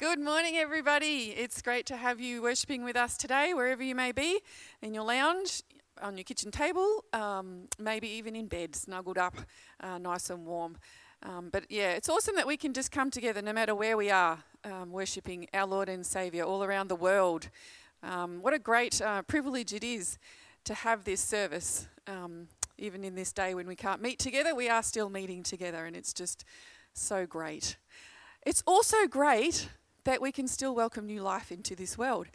Good morning, everybody. It's great to have you worshipping with us today, wherever you may be, in your lounge, on your kitchen table, um, maybe even in bed, snuggled up, uh, nice and warm. Um, but yeah, it's awesome that we can just come together no matter where we are, um, worshipping our Lord and Saviour all around the world. Um, what a great uh, privilege it is to have this service. Um, even in this day when we can't meet together, we are still meeting together, and it's just so great. It's also great that we can still welcome new life into this world.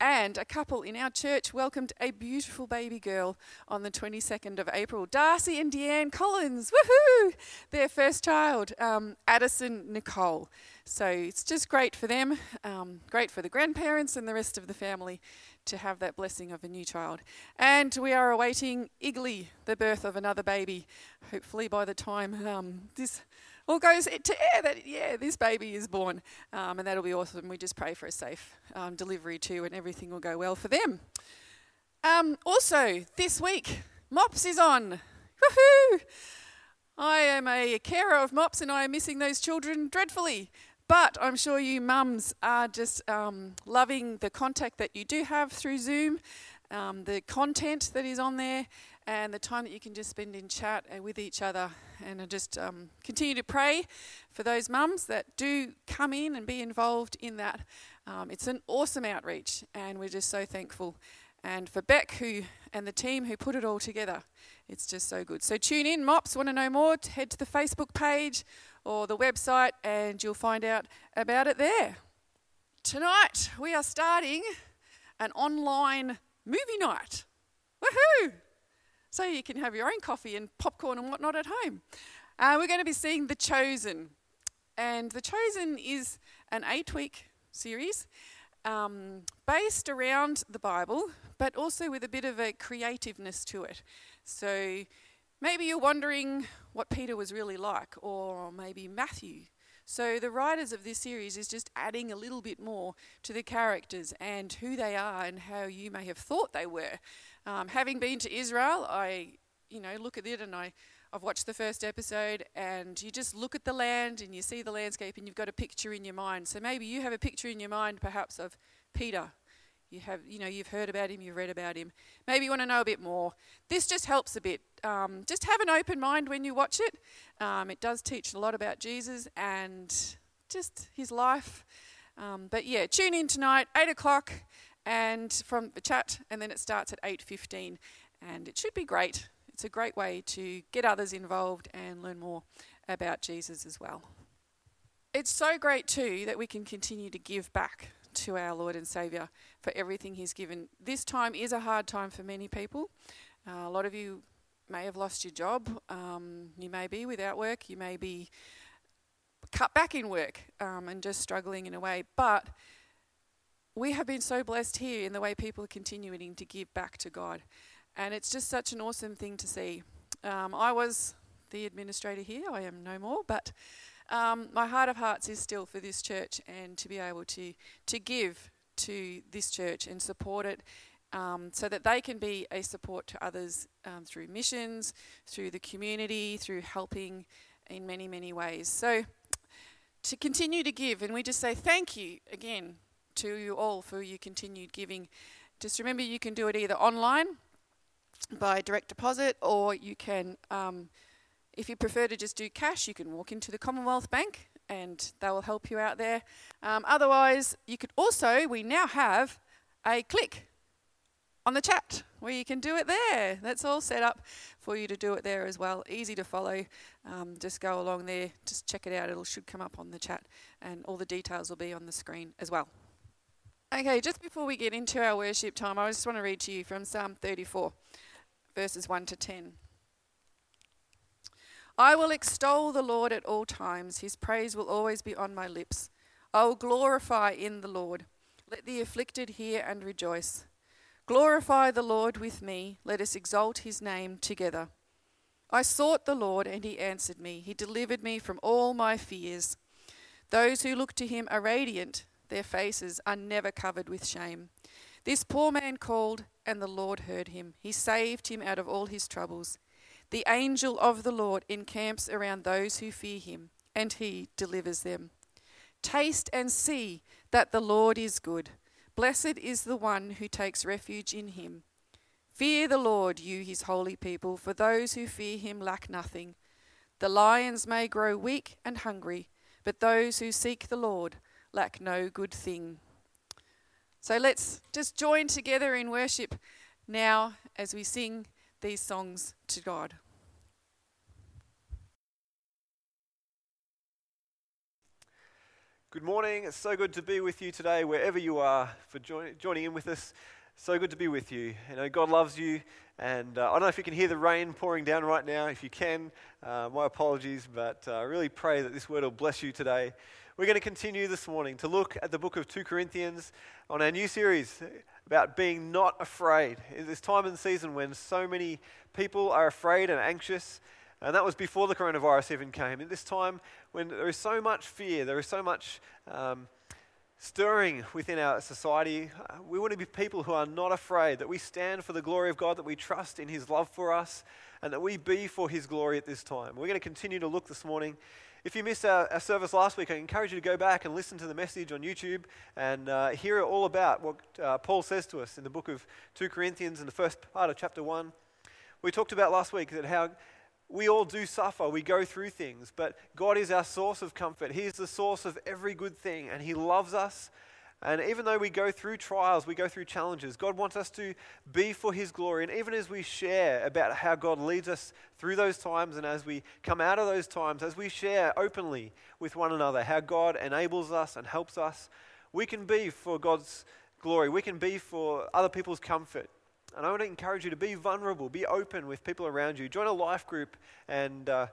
And a couple in our church welcomed a beautiful baby girl on the 22nd of April, Darcy and Deanne Collins. Woohoo! Their first child, um, Addison Nicole. So it's just great for them, um, great for the grandparents and the rest of the family to have that blessing of a new child. And we are awaiting Igley, the birth of another baby. Hopefully, by the time um, this all goes to air that, yeah, this baby is born. Um, and that'll be awesome. We just pray for a safe um, delivery too, and everything will go well for them. Um, also, this week, MOPS is on. Woohoo! I am a carer of MOPS and I am missing those children dreadfully. But I'm sure you mums are just um, loving the contact that you do have through Zoom, um, the content that is on there, and the time that you can just spend in chat and with each other. And I just um, continue to pray for those mums that do come in and be involved in that. Um, it's an awesome outreach, and we're just so thankful. And for Beck, who and the team who put it all together, it's just so good. So tune in, MOPS. Want to know more? Head to the Facebook page or the website, and you'll find out about it there. Tonight we are starting an online movie night. Woohoo! So you can have your own coffee and popcorn and whatnot at home. Uh, we're going to be seeing The Chosen. And The Chosen is an eight week series um, based around the Bible, but also with a bit of a creativeness to it. So maybe you're wondering what Peter was really like, or maybe Matthew. So the writers of this series is just adding a little bit more to the characters and who they are and how you may have thought they were. Um, having been to Israel, I, you know, look at it and I, I've watched the first episode, and you just look at the land and you see the landscape, and you've got a picture in your mind. So maybe you have a picture in your mind, perhaps of Peter. You have, you know, you've heard about him, you've read about him. Maybe you want to know a bit more. This just helps a bit. Um, just have an open mind when you watch it. Um, it does teach a lot about Jesus and just his life. Um, but yeah, tune in tonight, eight o'clock and from the chat, and then it starts at 8:15, and it should be great. It's a great way to get others involved and learn more about Jesus as well. It's so great too that we can continue to give back to our Lord and Savior for everything He's given. This time is a hard time for many people. Uh, a lot of you may have lost your job. Um, you may be without work. You may be cut back in work um, and just struggling in a way. But we have been so blessed here in the way people are continuing to give back to God. And it's just such an awesome thing to see. Um, I was the administrator here, I am no more, but um, my heart of hearts is still for this church and to be able to, to give to this church and support it um, so that they can be a support to others um, through missions, through the community, through helping in many, many ways. So to continue to give, and we just say thank you again to you all for your continued giving. Just remember you can do it either online by direct deposit or you can, um, if you prefer to just do cash, you can walk into the Commonwealth Bank and they will help you out there. Um, otherwise, you could also, we now have a click on the chat where you can do it there. That's all set up for you to do it there as well. Easy to follow. Um, just go along there, just check it out. It should come up on the chat, and all the details will be on the screen as well. Okay, just before we get into our worship time, I just want to read to you from Psalm 34, verses 1 to 10. I will extol the Lord at all times, his praise will always be on my lips. I will glorify in the Lord. Let the afflicted hear and rejoice. Glorify the Lord with me, let us exalt his name together. I sought the Lord, and he answered me. He delivered me from all my fears. Those who look to him are radiant their faces are never covered with shame. This poor man called, and the Lord heard him. He saved him out of all his troubles. The angel of the Lord encamps around those who fear him, and he delivers them. Taste and see that the Lord is good. Blessed is the one who takes refuge in him. Fear the Lord, you his holy people, for those who fear him lack nothing. The lions may grow weak and hungry, but those who seek the Lord lack no good thing. So let's just join together in worship now as we sing these songs to God. Good morning. It's so good to be with you today, wherever you are, for join, joining in with us. So good to be with you. You know, God loves you, and uh, I don't know if you can hear the rain pouring down right now. If you can, uh, my apologies, but uh, I really pray that this word will bless you today. We're going to continue this morning to look at the book of 2 Corinthians on our new series about being not afraid. In this time and season when so many people are afraid and anxious, and that was before the coronavirus even came. At this time, when there is so much fear, there is so much um, stirring within our society, we want to be people who are not afraid, that we stand for the glory of God, that we trust in His love for us, and that we be for His glory at this time. We're going to continue to look this morning. If you missed our, our service last week, I encourage you to go back and listen to the message on YouTube and uh, hear all about what uh, Paul says to us in the book of 2 Corinthians in the first part of chapter 1. We talked about last week that how we all do suffer, we go through things, but God is our source of comfort. He is the source of every good thing, and He loves us. And even though we go through trials, we go through challenges, God wants us to be for His glory. And even as we share about how God leads us through those times, and as we come out of those times, as we share openly with one another how God enables us and helps us, we can be for God's glory. We can be for other people's comfort. And I want to encourage you to be vulnerable, be open with people around you. Join a life group and uh,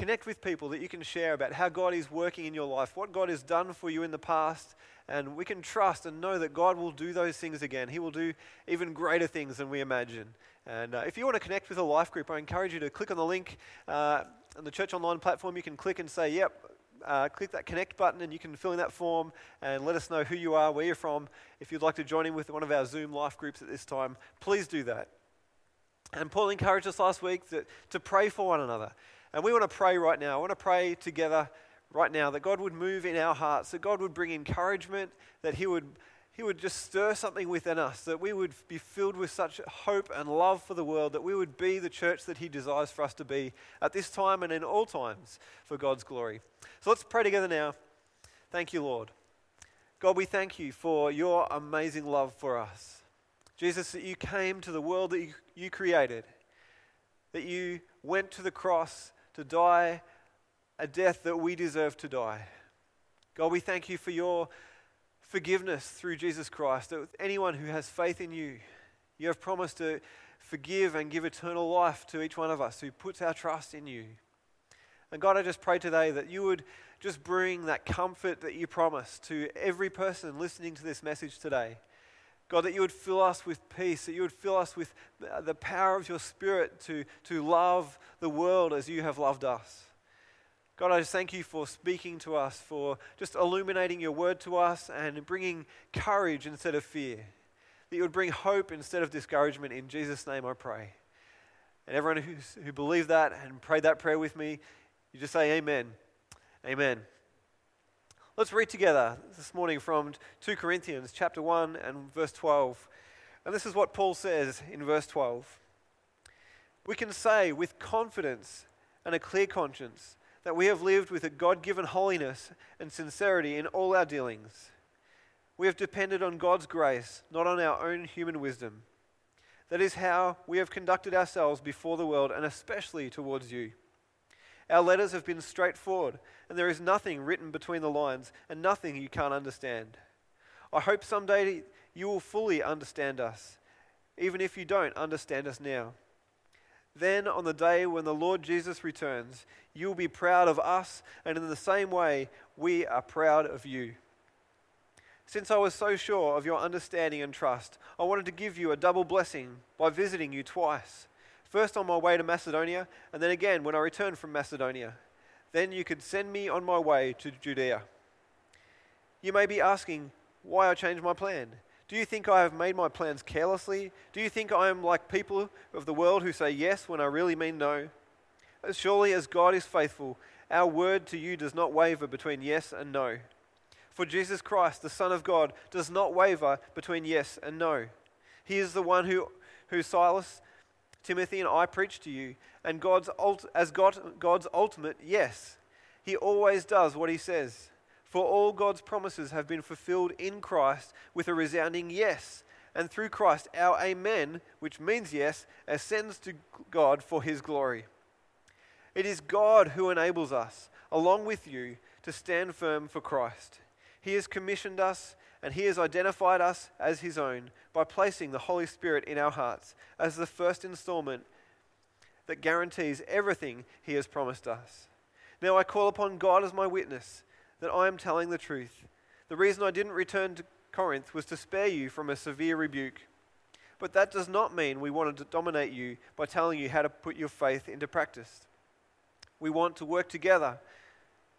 connect with people that you can share about how God is working in your life, what God has done for you in the past. And we can trust and know that God will do those things again. He will do even greater things than we imagine. And uh, if you want to connect with a life group, I encourage you to click on the link uh, on the Church Online platform. You can click and say, Yep, uh, click that connect button and you can fill in that form and let us know who you are, where you're from. If you'd like to join in with one of our Zoom life groups at this time, please do that. And Paul encouraged us last week to, to pray for one another. And we want to pray right now. I want to pray together right now that God would move in our hearts, that God would bring encouragement, that He would he would just stir something within us, that we would be filled with such hope and love for the world, that we would be the church that He desires for us to be at this time and in all times for God's glory. So let's pray together now. Thank you, Lord. God, we thank you for your amazing love for us. Jesus, that you came to the world that you, you created, that you went to the cross to die a death that we deserve to die. God, we thank you for your forgiveness through Jesus Christ. That anyone who has faith in you, you have promised to forgive and give eternal life to each one of us who puts our trust in you. And God, I just pray today that you would just bring that comfort that you promised to every person listening to this message today. God, that you would fill us with peace, that you would fill us with the power of your Spirit to, to love the world as you have loved us. God, I just thank you for speaking to us, for just illuminating your word to us and bringing courage instead of fear. That you would bring hope instead of discouragement. In Jesus' name I pray. And everyone who believed that and prayed that prayer with me, you just say amen. Amen. Let's read together this morning from 2 Corinthians chapter 1 and verse 12. And this is what Paul says in verse 12. We can say with confidence and a clear conscience that we have lived with a God given holiness and sincerity in all our dealings. We have depended on God's grace, not on our own human wisdom. That is how we have conducted ourselves before the world and especially towards you. Our letters have been straightforward, and there is nothing written between the lines and nothing you can't understand. I hope someday you will fully understand us, even if you don't understand us now. Then, on the day when the Lord Jesus returns, you will be proud of us, and in the same way, we are proud of you. Since I was so sure of your understanding and trust, I wanted to give you a double blessing by visiting you twice. First on my way to Macedonia, and then again when I return from Macedonia. Then you could send me on my way to Judea. You may be asking why I changed my plan. Do you think I have made my plans carelessly? Do you think I am like people of the world who say yes when I really mean no? As surely as God is faithful, our word to you does not waver between yes and no. For Jesus Christ, the Son of God, does not waver between yes and no. He is the one who, who Silas, Timothy, and I preach to you, and God's as God, God's ultimate yes. He always does what he says. For all God's promises have been fulfilled in Christ with a resounding yes. And through Christ, our Amen, which means yes, ascends to God for his glory. It is God who enables us, along with you, to stand firm for Christ. He has commissioned us and He has identified us as His own by placing the Holy Spirit in our hearts as the first installment that guarantees everything He has promised us. Now I call upon God as my witness that I am telling the truth. The reason I didn't return to Corinth was to spare you from a severe rebuke. But that does not mean we wanted to dominate you by telling you how to put your faith into practice. We want to work together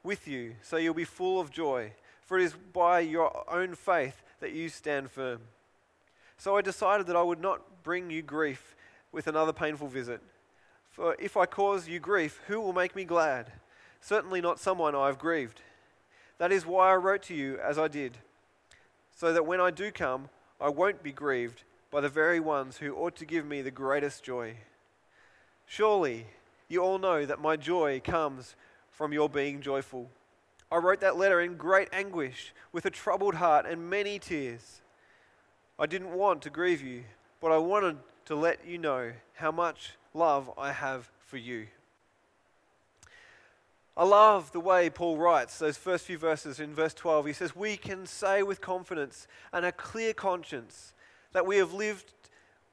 with you so you'll be full of joy for it is by your own faith that you stand firm. So I decided that I would not bring you grief with another painful visit. For if I cause you grief, who will make me glad? Certainly not someone I have grieved. That is why I wrote to you as I did, so that when I do come, I won't be grieved by the very ones who ought to give me the greatest joy. Surely you all know that my joy comes from your being joyful. I wrote that letter in great anguish, with a troubled heart and many tears. I didn't want to grieve you, but I wanted to let you know how much love I have for you. I love the way Paul writes those first few verses in verse 12. He says, We can say with confidence and a clear conscience that we have lived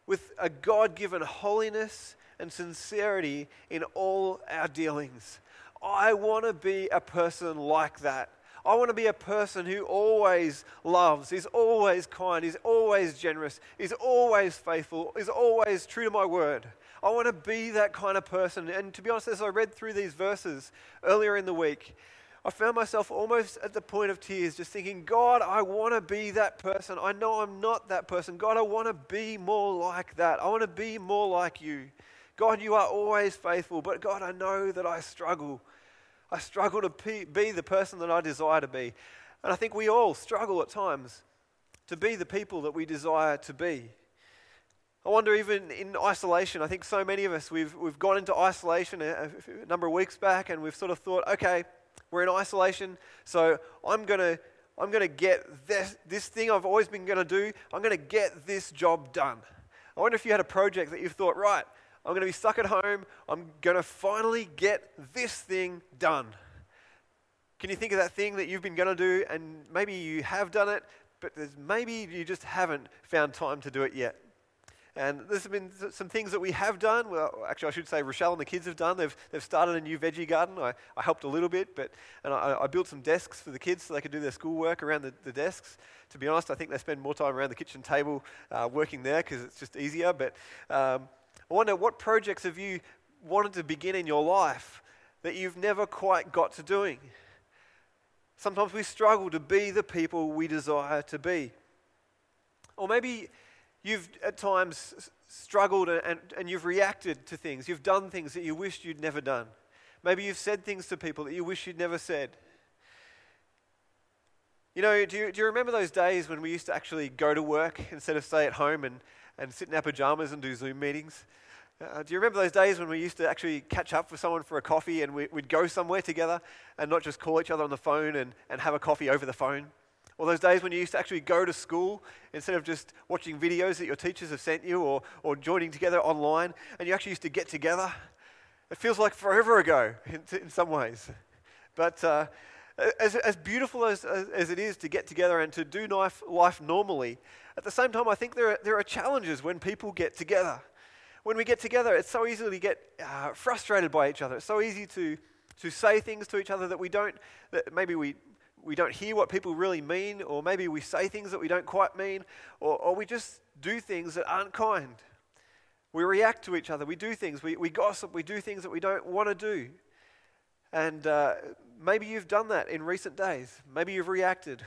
with a God given holiness and sincerity in all our dealings. I want to be a person like that. I want to be a person who always loves, is always kind, is always generous, is always faithful, is always true to my word. I want to be that kind of person. And to be honest, as I read through these verses earlier in the week, I found myself almost at the point of tears, just thinking, God, I want to be that person. I know I'm not that person. God, I want to be more like that. I want to be more like you. God, you are always faithful, but God, I know that I struggle. I struggle to be the person that I desire to be. And I think we all struggle at times to be the people that we desire to be. I wonder, even in isolation, I think so many of us, we've, we've gone into isolation a, a number of weeks back and we've sort of thought, okay, we're in isolation, so I'm going to I'm going to get this, this thing I've always been going to do, I'm going to get this job done. I wonder if you had a project that you've thought, right, I'm going to be stuck at home. I'm going to finally get this thing done. Can you think of that thing that you've been going to do and maybe you have done it, but maybe you just haven't found time to do it yet? And there's been some things that we have done. Well, actually, I should say Rochelle and the kids have done. They've, they've started a new veggie garden. I, I helped a little bit, but and I, I built some desks for the kids so they could do their schoolwork around the, the desks. To be honest, I think they spend more time around the kitchen table uh, working there because it's just easier. But um, I wonder what projects have you wanted to begin in your life that you've never quite got to doing? Sometimes we struggle to be the people we desire to be. Or maybe you've at times struggled and, and you've reacted to things. You've done things that you wished you'd never done. Maybe you've said things to people that you wish you'd never said. You know, do you, do you remember those days when we used to actually go to work instead of stay at home and, and sit in our pajamas and do Zoom meetings? Uh, do you remember those days when we used to actually catch up with someone for a coffee and we, would go somewhere together and not just call each other on the phone and, and have a coffee over the phone? Or those days when you used to actually go to school instead of just watching videos that your teachers have sent you or, or joining together online and you actually used to get together? It feels like forever ago in, in some ways. But uh, as, as beautiful as, as, as, it is to get together and to do life, life normally, at the same time, I think there are, there are challenges when people get together when we get together, it's so easy to get uh, frustrated by each other. It's so easy to, to say things to each other that we don't, that maybe we, we don't hear what people really mean, or maybe we say things that we don't quite mean, or, or we just do things that aren't kind. We react to each other. We do things. We, we gossip. We do things that we don't want to do. And uh, maybe you've done that in recent days. Maybe you've reacted.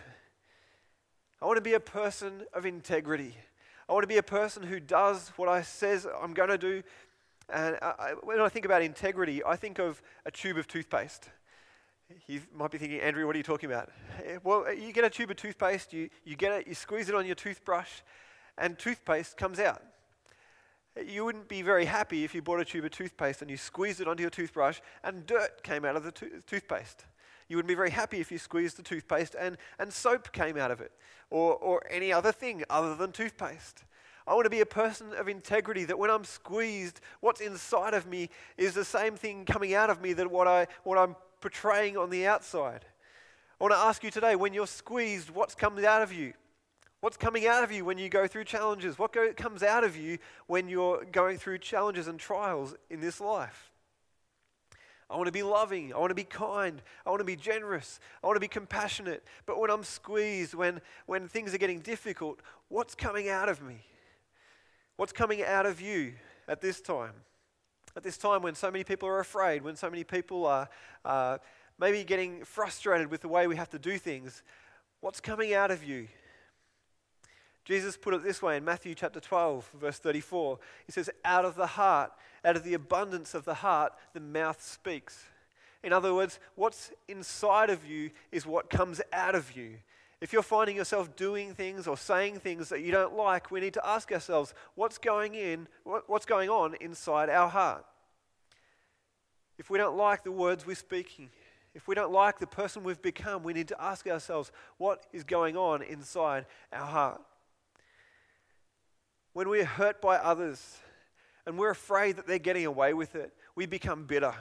I want to be a person of integrity. I want to be a person who does what I says I'm going to do. And I, when I think about integrity, I think of a tube of toothpaste. You might be thinking, Andrew, what are you talking about? Eh, well, you get a tube of toothpaste, you, you get it, you squeeze it on your toothbrush, and toothpaste comes out. You wouldn't be very happy if you bought a tube of toothpaste and you squeezed it onto your toothbrush and dirt came out of the to- toothpaste. You wouldn't be very happy if you squeezed the toothpaste and, and soap came out of it or, or any other thing other than toothpaste. I want to be a person of integrity that when I'm squeezed, what's inside of me is the same thing coming out of me that what, I, what I'm portraying on the outside. I want to ask you today when you're squeezed, what's coming out of you? What's coming out of you when you go through challenges? What go, comes out of you when you're going through challenges and trials in this life? I want to be loving. I want to be kind. I want to be generous. I want to be compassionate. But when I'm squeezed, when, when things are getting difficult, what's coming out of me? What's coming out of you at this time? At this time when so many people are afraid, when so many people are uh, maybe getting frustrated with the way we have to do things, what's coming out of you? Jesus put it this way in Matthew chapter 12, verse 34. He says, Out of the heart, out of the abundance of the heart, the mouth speaks. In other words, what's inside of you is what comes out of you. If you're finding yourself doing things or saying things that you don't like, we need to ask ourselves, what's going in, what's going on inside our heart? If we don't like the words we're speaking, if we don't like the person we've become, we need to ask ourselves, what is going on inside our heart? When we're hurt by others and we're afraid that they're getting away with it, we become bitter.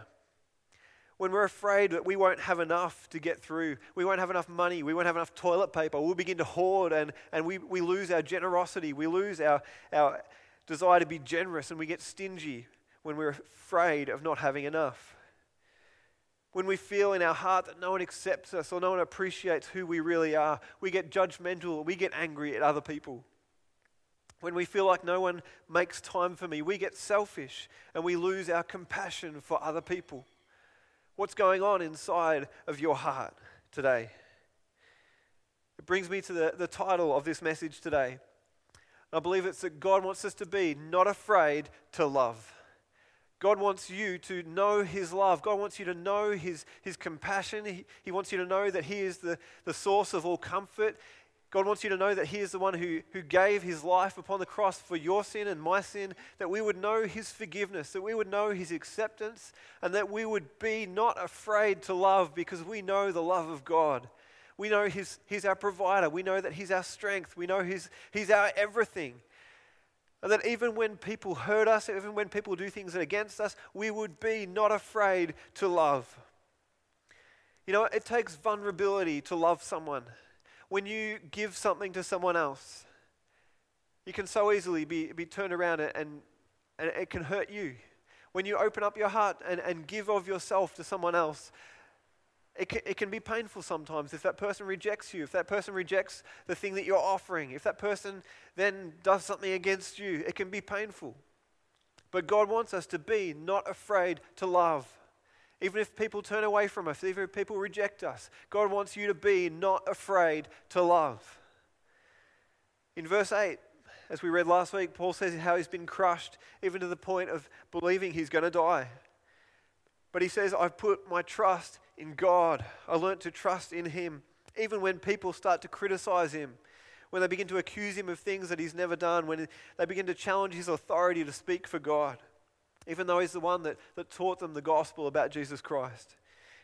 When we're afraid that we won't have enough to get through, we won't have enough money, we won't have enough toilet paper, we'll begin to hoard and, and we, we lose our generosity, we lose our, our desire to be generous, and we get stingy when we're afraid of not having enough. When we feel in our heart that no one accepts us or no one appreciates who we really are, we get judgmental, we get angry at other people. When we feel like no one makes time for me, we get selfish and we lose our compassion for other people. What's going on inside of your heart today? It brings me to the, the title of this message today. I believe it's that God wants us to be not afraid to love. God wants you to know His love. God wants you to know His, his compassion. He, he wants you to know that He is the, the source of all comfort. God wants you to know that He is the one who, who gave His life upon the cross for your sin and my sin, that we would know His forgiveness, that we would know His acceptance, and that we would be not afraid to love because we know the love of God. We know He's, he's our provider. We know that He's our strength. We know He's, he's our everything. And that even when people hurt us, even when people do things against us, we would be not afraid to love. You know, it takes vulnerability to love someone when you give something to someone else, you can so easily be, be turned around and, and it can hurt you. When you open up your heart and, and give of yourself to someone else, it can, it can be painful sometimes if that person rejects you, if that person rejects the thing that you're offering, if that person then does something against you, it can be painful. But God wants us to be not afraid to love. Even if people turn away from us, even if people reject us, God wants you to be not afraid to love. In verse 8, as we read last week, Paul says how he's been crushed, even to the point of believing he's going to die. But he says, I've put my trust in God. I learnt to trust in him, even when people start to criticize him, when they begin to accuse him of things that he's never done, when they begin to challenge his authority to speak for God even though he's the one that, that taught them the gospel about Jesus Christ.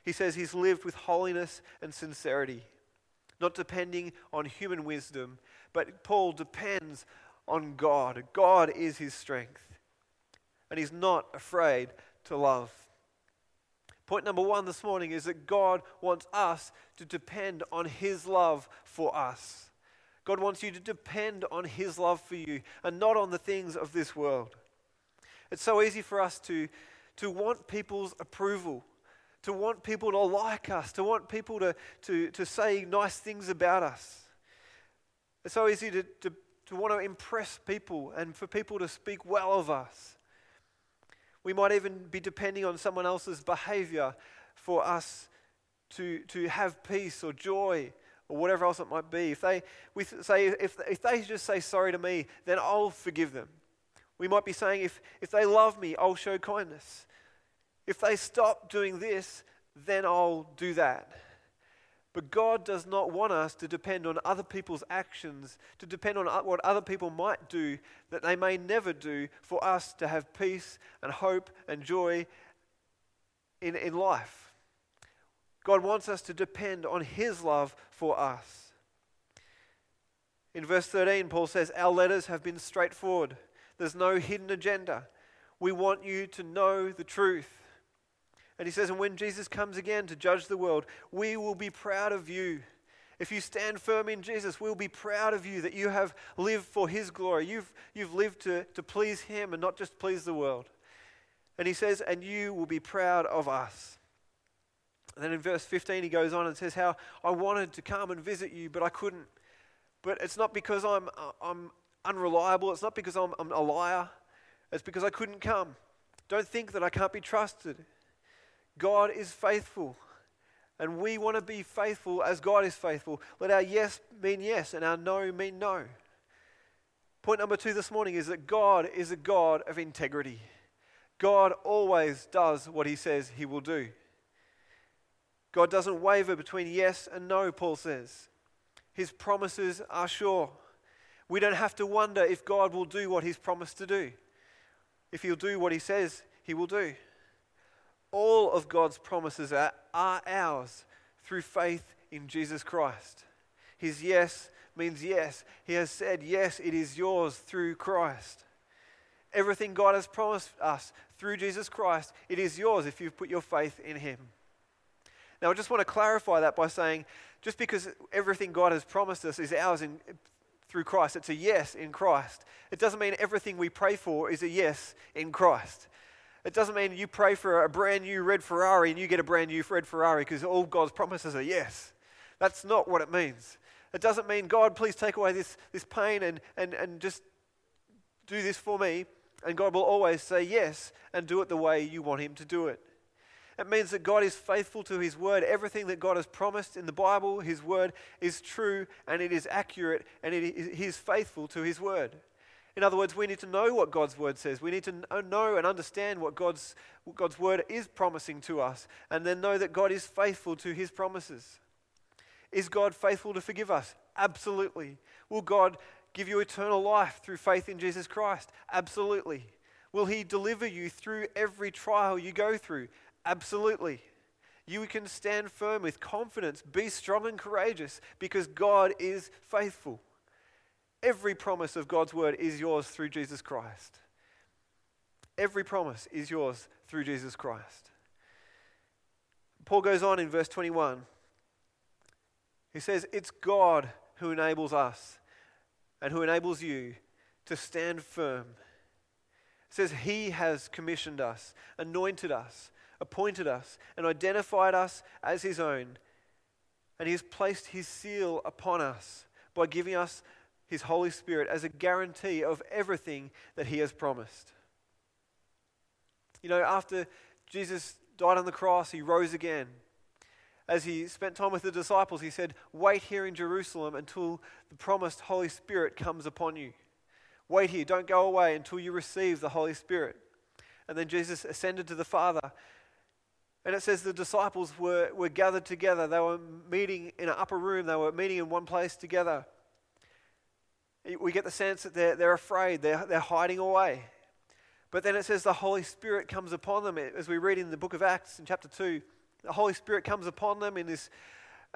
He says he's lived with holiness and sincerity, not depending on human wisdom, but Paul depends on God. God is his strength, and he's not afraid to love. Point number one this morning is that God wants us to depend on his love for us. God wants you to depend on his love for you and not on the things of this world. It's so easy for us to, to want people's approval, to want people to like us, to want people to, to, to say nice things about us. It's so easy to, to, to want to impress people and for people to speak well of us. We might even be depending on someone else's behavior for us to, to have peace or joy or whatever else it might be. If they, we say, if, if they just say sorry to me, then I'll forgive them. We might be saying, if, if they love me, I'll show kindness. If they stop doing this, then I'll do that. But God does not want us to depend on other people's actions, to depend on what other people might do that they may never do for us to have peace and hope and joy in, in life. God wants us to depend on His love for us. In verse 13, Paul says, Our letters have been straightforward. There's no hidden agenda. We want you to know the truth. And he says, And when Jesus comes again to judge the world, we will be proud of you. If you stand firm in Jesus, we'll be proud of you that you have lived for his glory. You've, you've lived to, to please him and not just please the world. And he says, And you will be proud of us. And then in verse 15, he goes on and says, How I wanted to come and visit you, but I couldn't. But it's not because I'm, I'm unreliable, it's not because I'm, I'm a liar, it's because I couldn't come. Don't think that I can't be trusted. God is faithful. And we want to be faithful as God is faithful. Let our yes mean yes and our no mean no. Point number two this morning is that God is a God of integrity. God always does what he says he will do. God doesn't waver between yes and no, Paul says. His promises are sure. We don't have to wonder if God will do what he's promised to do. If he'll do what he says he will do all of God's promises are, are ours through faith in Jesus Christ. His yes means yes. He has said, Yes, it is yours through Christ. Everything God has promised us through Jesus Christ, it is yours if you've put your faith in Him. Now, I just want to clarify that by saying just because everything God has promised us is ours in, through Christ, it's a yes in Christ. It doesn't mean everything we pray for is a yes in Christ. It doesn't mean you pray for a brand new red Ferrari and you get a brand new red Ferrari because all God's promises are yes. That's not what it means. It doesn't mean, God, please take away this, this pain and, and, and just do this for me. And God will always say yes and do it the way you want Him to do it. It means that God is faithful to His word. Everything that God has promised in the Bible, His word, is true and it is accurate and it is, He is faithful to His word. In other words, we need to know what God's word says. We need to know and understand what God's, what God's word is promising to us, and then know that God is faithful to his promises. Is God faithful to forgive us? Absolutely. Will God give you eternal life through faith in Jesus Christ? Absolutely. Will he deliver you through every trial you go through? Absolutely. You can stand firm with confidence, be strong and courageous because God is faithful. Every promise of God's word is yours through Jesus Christ. Every promise is yours through Jesus Christ. Paul goes on in verse 21. He says, It's God who enables us and who enables you to stand firm. It says, He has commissioned us, anointed us, appointed us, and identified us as His own. And He has placed His seal upon us by giving us his Holy Spirit as a guarantee of everything that he has promised. You know, after Jesus died on the cross, he rose again. As he spent time with the disciples, he said, Wait here in Jerusalem until the promised Holy Spirit comes upon you. Wait here, don't go away until you receive the Holy Spirit. And then Jesus ascended to the Father. And it says the disciples were, were gathered together. They were meeting in an upper room, they were meeting in one place together we get the sense that they're, they're afraid, they're, they're hiding away. But then it says the Holy Spirit comes upon them. As we read in the book of Acts in chapter 2, the Holy Spirit comes upon them in this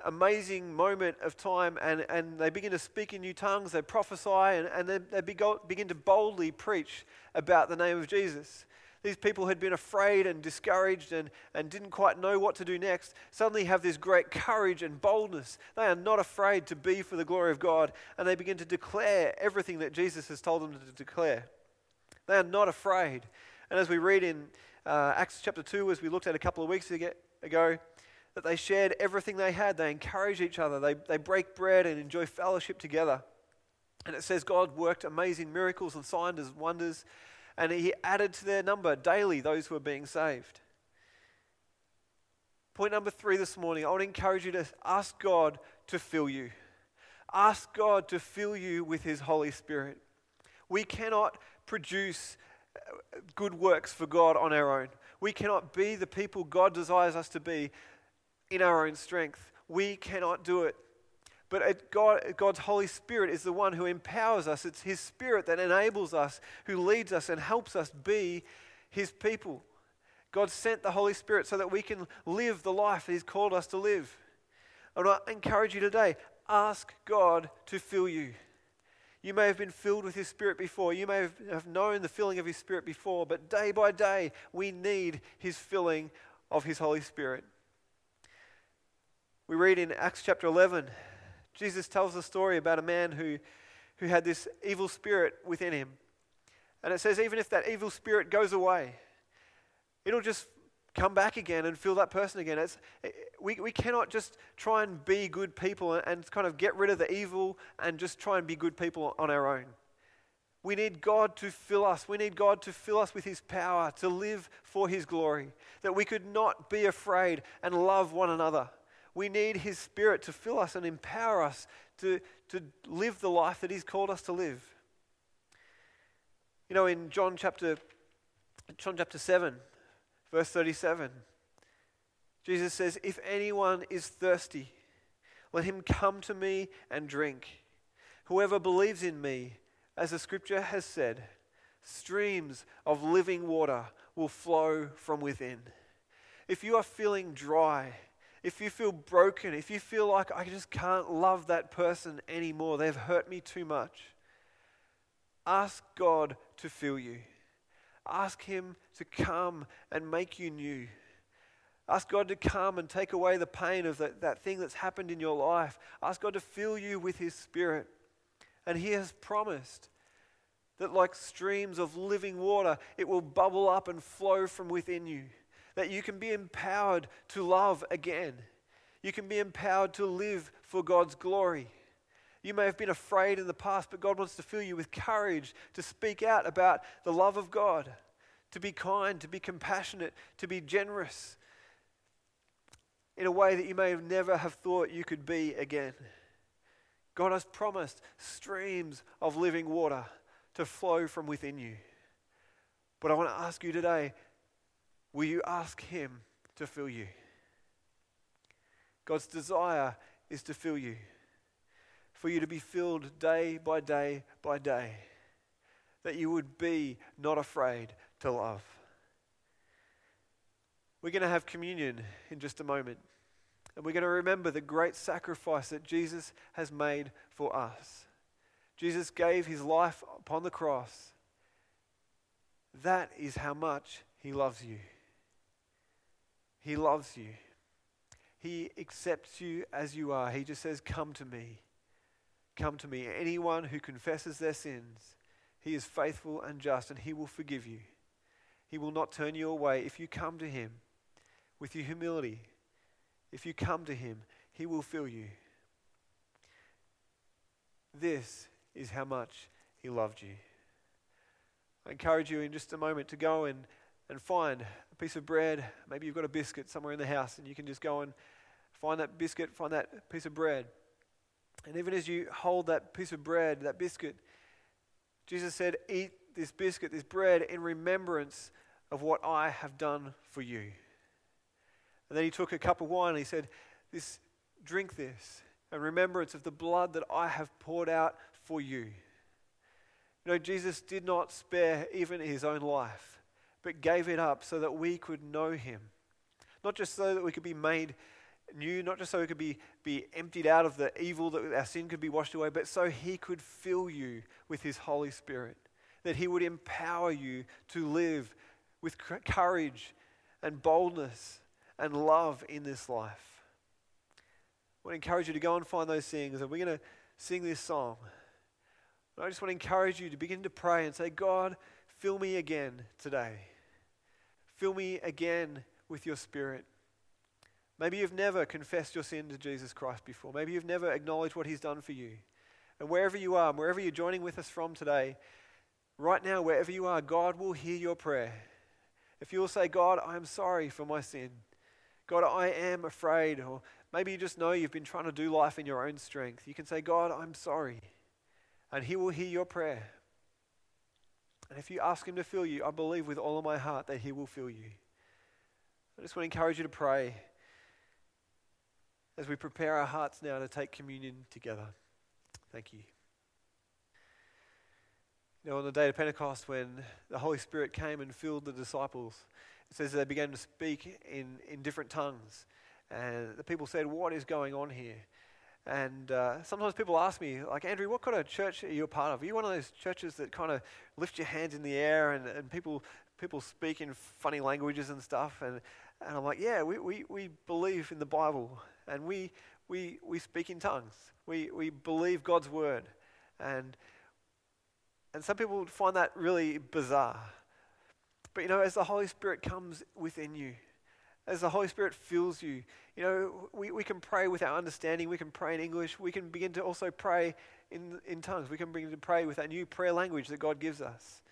amazing moment of time and, and they begin to speak in new tongues, they prophesy, and, and they, they begin to boldly preach about the name of Jesus these people had been afraid and discouraged and, and didn't quite know what to do next, suddenly have this great courage and boldness. They are not afraid to be for the glory of God, and they begin to declare everything that Jesus has told them to declare. They are not afraid. And as we read in uh, Acts chapter 2, as we looked at a couple of weeks ago, that they shared everything they had. They encourage each other. They, they break bread and enjoy fellowship together. And it says God worked amazing miracles and signs and wonders and he added to their number daily those who were being saved. Point number three this morning I want to encourage you to ask God to fill you. Ask God to fill you with His Holy Spirit. We cannot produce uh, good works for God on our own. We cannot be the people God desires us to be in our own strength. We cannot do it. But God, God's Holy Spirit is the one who empowers us. It's His Spirit that enables us, who leads us and helps us be His people. God sent the Holy Spirit so that we can live the life that He's called us to live. And I encourage you today ask God to fill you. You may have been filled with His Spirit before. You may have known the filling of His Spirit before, but day by day, we need His filling of His Holy Spirit. We read in Acts chapter 11 Jesus tells a story about a man who, who had this evil spirit within him. And it says, even if that evil spirit goes away, it'll just come back again and fill that person again. It's, we, we cannot just try and be good people and, and kind of get rid of the evil and just try and be good people on our own. We need God to fill us. We need God to fill us with His power to live for His glory. That we could not be afraid and love one another. We need His Spirit to fill us and empower us to, to live the life that He's called us to live. You know, in John chapter, John chapter 7, verse 37, Jesus says, If anyone is thirsty, let him come to me and drink. Whoever believes in me, as the scripture has said, streams of living water will flow from within. If you are feeling dry, if you feel broken, if you feel like I just can't love that person anymore, they've hurt me too much, ask God to fill you. Ask Him to come and make you new. Ask God to come and take away the pain of that, that thing that's happened in your life. Ask God to fill you with His Spirit. And He has promised that, like streams of living water, it will bubble up and flow from within you that you can be empowered to love again. You can be empowered to live for God's glory. You may have been afraid in the past, but God wants to fill you with courage to speak out about the love of God, to be kind, to be compassionate, to be generous in a way that you may have never have thought you could be again. God has promised streams of living water to flow from within you. But I want to ask you today Will you ask Him to fill you? God's desire is to fill you, for you to be filled day by day by day, that you would be not afraid to love. We're going to have communion in just a moment, and we're going to remember the great sacrifice that Jesus has made for us. Jesus gave his life upon the cross. That is how much he loves you. He loves you. He accepts you as you are. He just says, Come to me. Come to me. Anyone who confesses their sins, He is faithful and just, and He will forgive you. He will not turn you away. If you come to Him with your humility, if you come to Him, He will fill you. This is how much He loved you. I encourage you in just a moment to go and and find a piece of bread. Maybe you've got a biscuit somewhere in the house, and you can just go and find that biscuit, find that piece of bread. And even as you hold that piece of bread, that biscuit, Jesus said, Eat this biscuit, this bread, in remembrance of what I have done for you. And then he took a cup of wine and he said, This drink this in remembrance of the blood that I have poured out for you. You know, Jesus did not spare even his own life but gave it up so that we could know him. Not just so that we could be made new, not just so we could be, be emptied out of the evil that our sin could be washed away, but so he could fill you with his Holy Spirit. That he would empower you to live with courage and boldness and love in this life. I want to encourage you to go and find those things, and we're going to sing this song. I just want to encourage you to begin to pray and say, God, fill me again today. Fill me again with your spirit. Maybe you've never confessed your sin to Jesus Christ before. Maybe you've never acknowledged what he's done for you. And wherever you are, wherever you're joining with us from today, right now, wherever you are, God will hear your prayer. If you'll say, God, I am sorry for my sin. God, I am afraid. Or maybe you just know you've been trying to do life in your own strength. You can say, God, I'm sorry. And He will hear your prayer. And if you ask Him to fill you, I believe with all of my heart that He will fill you. I just want to encourage you to pray as we prepare our hearts now to take communion together. Thank you. You know, on the day of Pentecost, when the Holy Spirit came and filled the disciples, it says they began to speak in, in different tongues. And the people said, What is going on here? And uh, sometimes people ask me, like, Andrew, what kind of church are you a part of? Are you one of those churches that kind of lift your hands in the air and, and people, people speak in funny languages and stuff? And, and I'm like, yeah, we, we, we believe in the Bible and we, we, we speak in tongues. We, we believe God's word. And and some people find that really bizarre. But you know, as the Holy Spirit comes within you, as the Holy Spirit fills you, you know, we, we can pray with our understanding, we can pray in English, we can begin to also pray in, in tongues, we can begin to pray with that new prayer language that God gives us.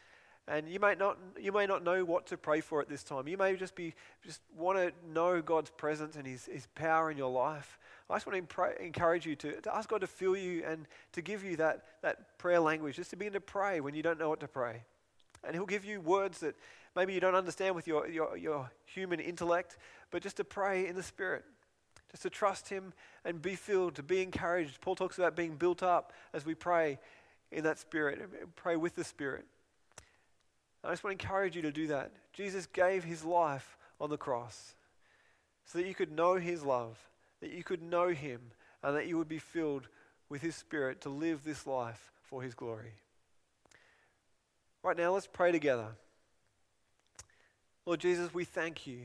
And you may not you may not know what to pray for at this time. You may just be just want to know God's presence and His, His power in your life. I just want to pray, encourage you to, to ask God to fill you and to give you that, that prayer language, just to begin to pray when you don't know what to pray. And He'll give you words that maybe you don't understand with your, your, your human intellect, but just to pray in the Spirit, just to trust Him and be filled, to be encouraged. Paul talks about being built up as we pray in that Spirit, pray with the Spirit. I just want to encourage you to do that. Jesus gave His life on the cross so that you could know His love that you could know him and that you would be filled with his spirit to live this life for his glory. Right now, let's pray together. Lord Jesus, we thank you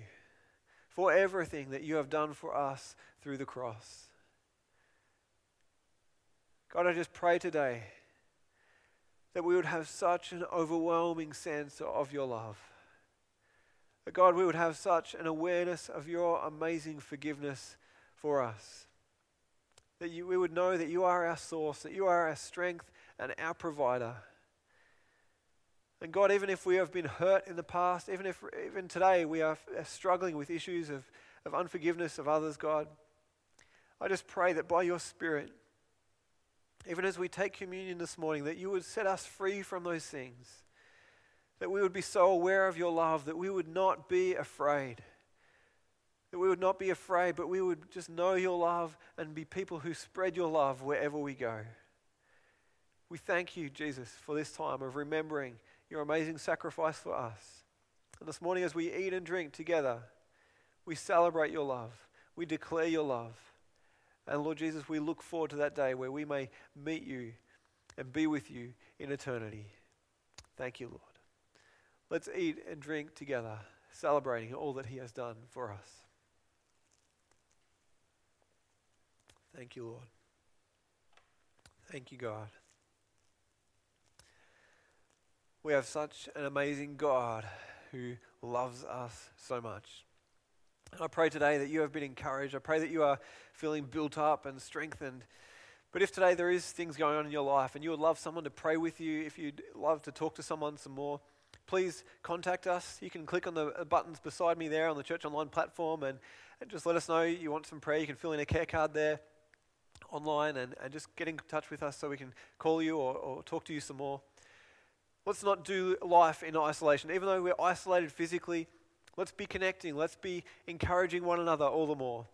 for everything that you have done for us through the cross. God, I just pray today that we would have such an overwhelming sense of your love. That God, we would have such an awareness of your amazing forgiveness for us. That you, we would know that you are our source, that you are our strength and our provider. And God, even if we have been hurt in the past, even if even today we are struggling with issues of, of unforgiveness of others, God, I just pray that by your Spirit, even as we take communion this morning, that you would set us free from those things. That we would be so aware of your love that we would not be afraid that we would not be afraid, but we would just know your love and be people who spread your love wherever we go. We thank you, Jesus, for this time of remembering your amazing sacrifice for us. And this morning, as we eat and drink together, we celebrate your love, we declare your love. And Lord Jesus, we look forward to that day where we may meet you and be with you in eternity. Thank you, Lord. Let's eat and drink together, celebrating all that He has done for us. Thank you, Lord. Thank you, God. We have such an amazing God who loves us so much. And I pray today that you have been encouraged. I pray that you are feeling built up and strengthened. But if today there is things going on in your life and you would love someone to pray with you, if you'd love to talk to someone some more, please contact us. You can click on the uh, buttons beside me there on the Church Online platform and, and just let us know you want some prayer. You can fill in a care card there online and, and just get in touch with us so we can call you or, or talk to you some more. Let's not do life in isolation. Even though we're isolated physically, let's be connecting. Let's be encouraging one another all the more.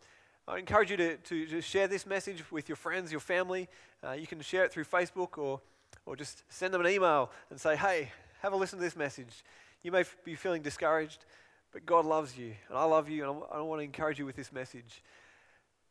I encourage you to, to, to share this message with your friends, your family. Uh, you can share it through Facebook or, or just send them an email and say, hey, have a listen to this message. You may f- be feeling discouraged, but God loves you, and I love you, and I, I want to encourage you with this message.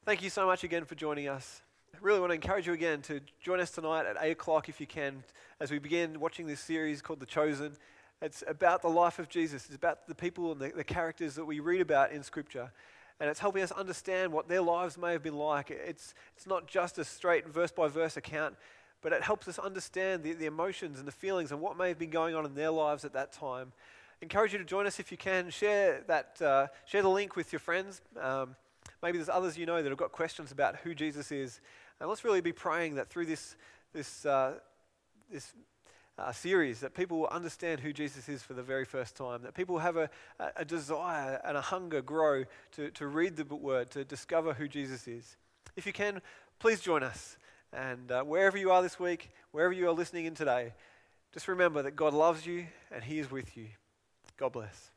Thank you so much again for joining us. I really want to encourage you again to join us tonight at 8 o'clock if you can, as we begin watching this series called The Chosen. It's about the life of Jesus, it's about the people and the, the characters that we read about in Scripture. And it's helping us understand what their lives may have been like. It's, it's not just a straight verse by verse account, but it helps us understand the, the emotions and the feelings and what may have been going on in their lives at that time. Encourage you to join us if you can. Share, that, uh, share the link with your friends. Um, maybe there's others you know that have got questions about who Jesus is. And let's really be praying that through this, this, uh, this uh, series, that people will understand who Jesus is for the very first time, that people have a, a desire and a hunger grow to, to read the word, to discover who Jesus is. If you can, please join us. And uh, wherever you are this week, wherever you are listening in today, just remember that God loves you and He is with you. God bless.